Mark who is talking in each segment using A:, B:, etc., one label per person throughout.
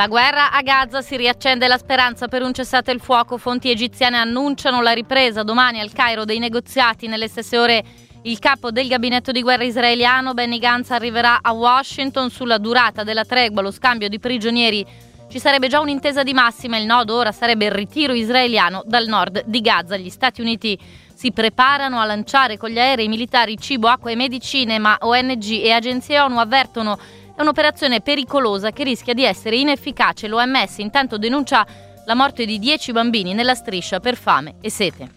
A: La guerra a Gaza si riaccende la speranza per un cessate il fuoco. Fonti egiziane annunciano la ripresa domani al Cairo dei negoziati. Nelle stesse ore il capo del gabinetto di guerra israeliano Benny Gantz arriverà a Washington sulla durata della tregua, lo scambio di prigionieri. Ci sarebbe già un'intesa di massima, il nodo ora sarebbe il ritiro israeliano dal nord di Gaza. Gli Stati Uniti si preparano a lanciare con gli aerei militari cibo, acqua e medicine, ma ONG e agenzie ONU avvertono è un'operazione pericolosa che rischia di essere inefficace. L'OMS intanto denuncia la morte di 10 bambini nella striscia per fame e sete.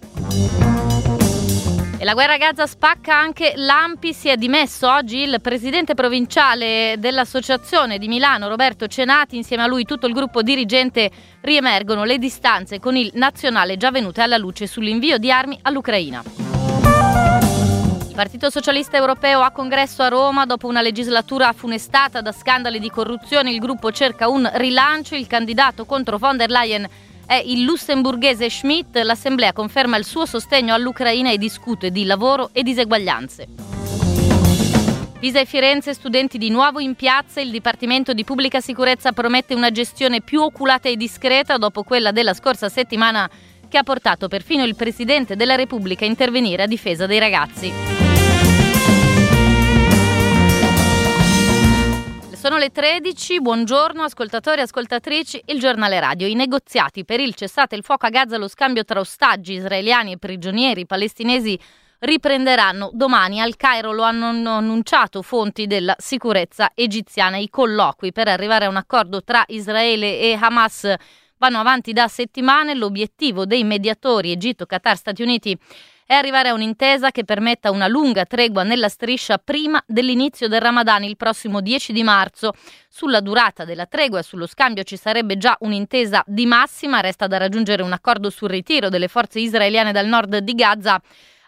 A: E la guerra a Gaza spacca anche l'Ampi, si è dimesso oggi il presidente provinciale dell'associazione di Milano, Roberto Cenati, insieme a lui tutto il gruppo dirigente riemergono le distanze con il nazionale già venute alla luce sull'invio di armi all'Ucraina. Il Partito Socialista Europeo a congresso a Roma, dopo una legislatura funestata da scandali di corruzione, il gruppo cerca un rilancio, il candidato contro von der Leyen è il lussemburghese Schmidt. L'Assemblea conferma il suo sostegno all'Ucraina e discute di lavoro e diseguaglianze. Pisa e Firenze, studenti di nuovo in piazza, il Dipartimento di Pubblica Sicurezza promette una gestione più oculata e discreta dopo quella della scorsa settimana che ha portato perfino il Presidente della Repubblica a intervenire a difesa dei ragazzi. Sono le 13, buongiorno ascoltatori e ascoltatrici, il giornale radio. I negoziati per il cessate il fuoco a Gaza lo scambio tra ostaggi israeliani e prigionieri palestinesi riprenderanno domani al Cairo, lo hanno annunciato fonti della sicurezza egiziana. I colloqui per arrivare a un accordo tra Israele e Hamas vanno avanti da settimane. L'obiettivo dei mediatori Egitto, Qatar, Stati Uniti è arrivare a un'intesa che permetta una lunga tregua nella striscia prima dell'inizio del Ramadan il prossimo 10 di marzo. Sulla durata della tregua e sullo scambio ci sarebbe già un'intesa di massima, resta da raggiungere un accordo sul ritiro delle forze israeliane dal nord di Gaza.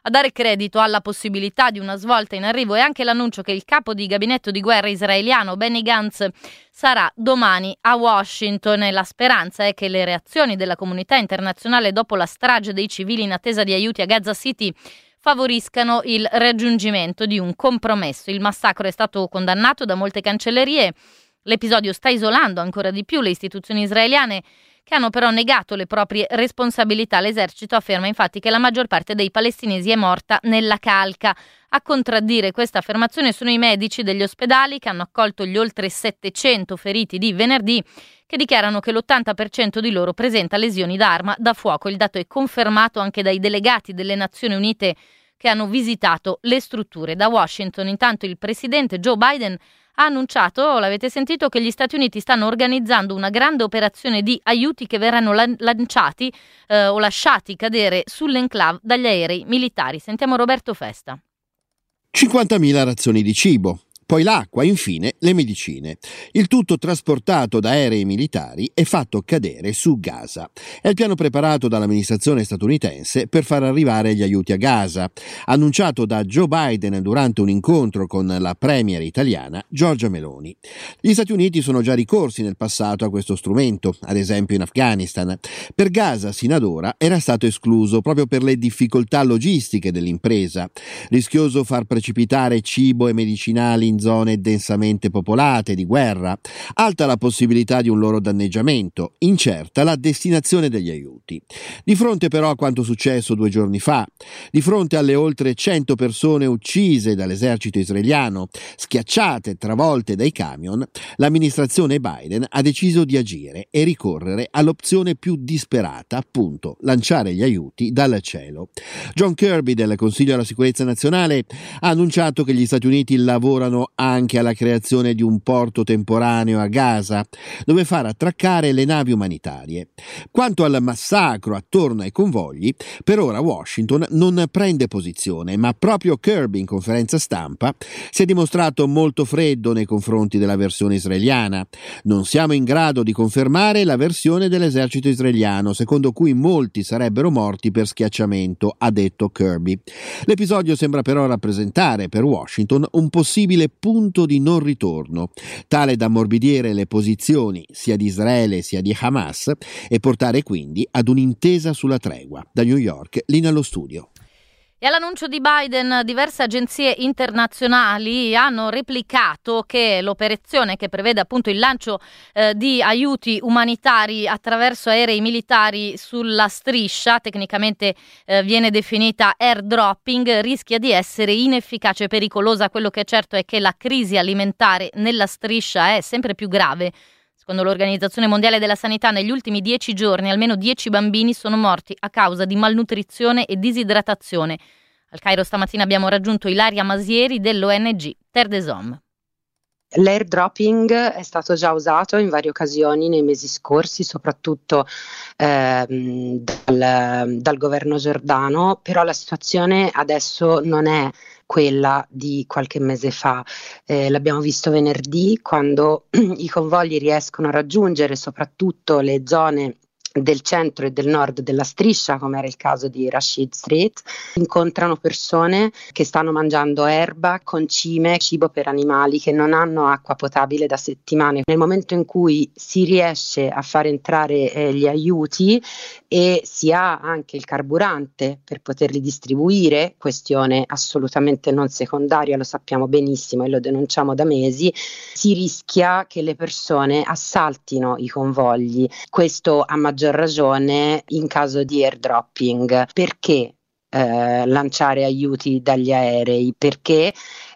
A: A dare credito alla possibilità di una svolta in arrivo è anche l'annuncio che il capo di gabinetto di guerra israeliano Benny Gantz sarà domani a Washington e la speranza è che le reazioni della comunità internazionale dopo la strage dei civili in attesa di aiuti a Gaza City favoriscano il raggiungimento di un compromesso. Il massacro è stato condannato da molte cancellerie. L'episodio sta isolando ancora di più le istituzioni israeliane che hanno però negato le proprie responsabilità. L'esercito afferma infatti che la maggior parte dei palestinesi è morta nella calca. A contraddire questa affermazione sono i medici degli ospedali che hanno accolto gli oltre 700 feriti di venerdì che dichiarano che l'80% di loro presenta lesioni d'arma da fuoco. Il dato è confermato anche dai delegati delle Nazioni Unite che hanno visitato le strutture. Da Washington intanto il presidente Joe Biden ha annunciato, l'avete sentito, che gli Stati Uniti stanno organizzando una grande operazione di aiuti che verranno lan- lanciati eh, o lasciati cadere sull'enclave dagli aerei militari. Sentiamo Roberto Festa.
B: 50.000 razioni di cibo, poi l'acqua, infine le medicine. Il tutto trasportato da aerei militari e fatto cadere su Gaza. È il piano preparato dall'amministrazione statunitense per far arrivare gli aiuti a Gaza, annunciato da Joe Biden durante un incontro con la premier italiana Giorgia Meloni. Gli Stati Uniti sono già ricorsi nel passato a questo strumento, ad esempio in Afghanistan. Per Gaza, sino ad ora, era stato escluso proprio per le difficoltà logistiche dell'impresa. Rischioso far precipitare cibo e medicinali in zone densamente popolate di guerra, alta la possibilità di un loro danneggiamento, incerta la destinazione degli aiuti. Di fronte però a quanto successo due giorni fa, di fronte alle oltre 100 persone uccise dall'esercito israeliano, schiacciate, travolte dai camion, l'amministrazione Biden ha deciso di agire e ricorrere all'opzione più disperata, appunto, lanciare gli aiuti dal cielo. John Kirby del Consiglio della Sicurezza Nazionale ha annunciato che gli Stati Uniti lavorano anche alla creazione di un porto temporaneo a Gaza, dove far attraccare le navi umanitarie. Quanto al massacro attorno ai convogli, per ora Washington non prende posizione, ma proprio Kirby in conferenza stampa si è dimostrato molto freddo nei confronti della versione israeliana. Non siamo in grado di confermare la versione dell'esercito israeliano, secondo cui molti sarebbero morti per schiacciamento, ha detto Kirby. L'episodio sembra però rappresentare per Washington un possibile punto di non ritorno, tale da ammorbidire le posizioni sia di Israele sia di Hamas e portare quindi ad un'intesa sulla tregua. Da New York, Lina allo studio.
A: E all'annuncio di Biden diverse agenzie internazionali hanno replicato che l'operazione che prevede appunto il lancio eh, di aiuti umanitari attraverso aerei militari sulla striscia, tecnicamente eh, viene definita airdropping, rischia di essere inefficace e pericolosa. Quello che è certo è che la crisi alimentare nella striscia è sempre più grave. Secondo l'Organizzazione Mondiale della Sanità, negli ultimi dieci giorni almeno dieci bambini sono morti a causa di malnutrizione e disidratazione. Al Cairo stamattina abbiamo raggiunto Ilaria Masieri dell'ONG Terre des Hommes.
C: L'airdropping è stato già usato in varie occasioni nei mesi scorsi, soprattutto ehm, dal, dal, governo giordano, però la situazione adesso non è quella di qualche mese fa. Eh, l'abbiamo visto venerdì quando i convogli riescono a raggiungere soprattutto le zone del centro e del nord della striscia, come era il caso di Rashid Street, incontrano persone che stanno mangiando erba, concime, cibo per animali che non hanno acqua potabile da settimane. Nel momento in cui si riesce a far entrare eh, gli aiuti e si ha anche il carburante per poterli distribuire, questione assolutamente non secondaria, lo sappiamo benissimo e lo denunciamo da mesi, si rischia che le persone assaltino i convogli. Questo a maggior ragione in caso di airdropping. Perché eh, lanciare aiuti dagli aerei? Perché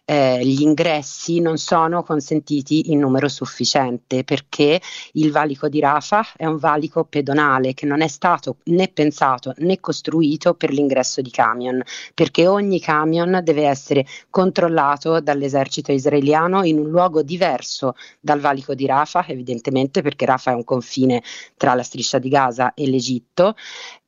C: eh, gli ingressi non sono consentiti in numero sufficiente perché il valico di Rafah è un valico pedonale che non è stato né pensato né costruito per l'ingresso di camion, perché ogni camion deve essere controllato dall'esercito israeliano in un luogo diverso dal valico di Rafah, evidentemente perché Rafah è un confine tra la striscia di Gaza e l'Egitto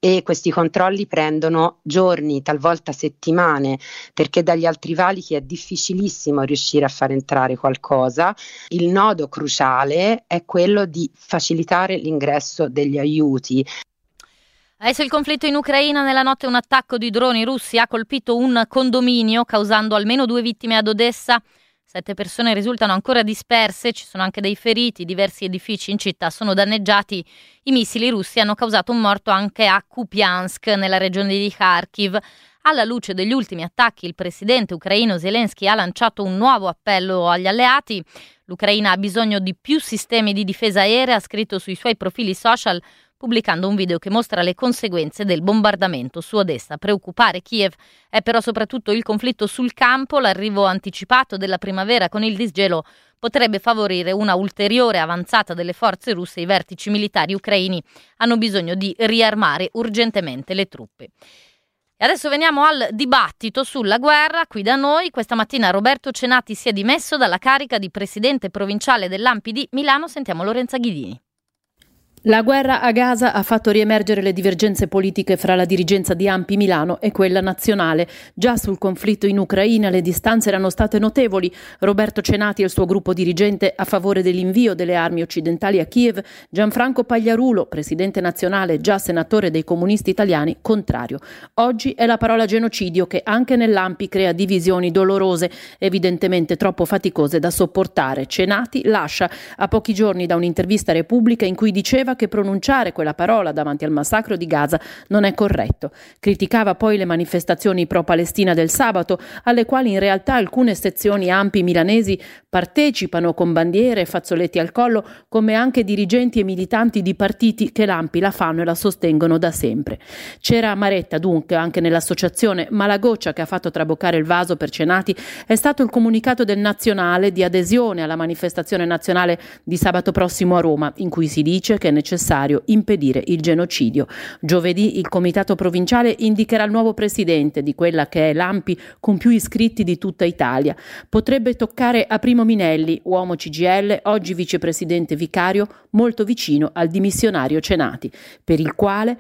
C: e questi controlli prendono giorni, talvolta settimane, perché dagli altri valichi è difficilissimo riuscire a far entrare qualcosa. Il nodo cruciale è quello di facilitare l'ingresso degli aiuti.
A: Adesso il conflitto in Ucraina, nella notte un attacco di droni russi ha colpito un condominio causando almeno due vittime ad Odessa. Sette persone risultano ancora disperse, ci sono anche dei feriti, diversi edifici in città sono danneggiati. I missili russi hanno causato un morto anche a Kupiansk, nella regione di Kharkiv. Alla luce degli ultimi attacchi, il presidente ucraino Zelensky ha lanciato un nuovo appello agli alleati. L'Ucraina ha bisogno di più sistemi di difesa aerea, ha scritto sui suoi profili social pubblicando un video che mostra le conseguenze del bombardamento su Odessa. Preoccupare Kiev è però soprattutto il conflitto sul campo, l'arrivo anticipato della primavera con il disgelo potrebbe favorire una ulteriore avanzata delle forze russe. I vertici militari ucraini hanno bisogno di riarmare urgentemente le truppe. Adesso veniamo al dibattito sulla guerra. Qui da noi questa mattina Roberto Cenati si è dimesso dalla carica di presidente provinciale dell'Ampi di Milano. Sentiamo Lorenza Ghidini.
D: La guerra a Gaza ha fatto riemergere le divergenze politiche fra la dirigenza di Ampi Milano e quella nazionale. Già sul conflitto in Ucraina le distanze erano state notevoli. Roberto Cenati e il suo gruppo dirigente a favore dell'invio delle armi occidentali a Kiev, Gianfranco Pagliarulo, presidente nazionale, già senatore dei comunisti italiani, contrario. Oggi è la parola genocidio che anche nell'Ampi crea divisioni dolorose, evidentemente troppo faticose da sopportare. Cenati lascia a pochi giorni da un'intervista Repubblica in cui diceva diceva che pronunciare quella parola davanti al massacro di Gaza non è corretto. Criticava poi le manifestazioni pro-Palestina del sabato, alle quali in realtà alcune sezioni ampi milanesi partecipano con bandiere e fazzoletti al collo, come anche dirigenti e militanti di partiti che l'Ampi la fanno e la sostengono da sempre. C'era amaretta dunque anche nell'associazione, ma la goccia che ha fatto traboccare il vaso per Cenati è stato il comunicato del Nazionale di adesione alla manifestazione nazionale di sabato prossimo a Roma, in cui si dice che è necessario impedire il genocidio. Giovedì il Comitato Provinciale indicherà il nuovo presidente di quella che è l'AMPI con più iscritti di tutta Italia. Potrebbe toccare a Primo Minelli, uomo CGL, oggi vicepresidente vicario, molto vicino al dimissionario Cenati, per il quale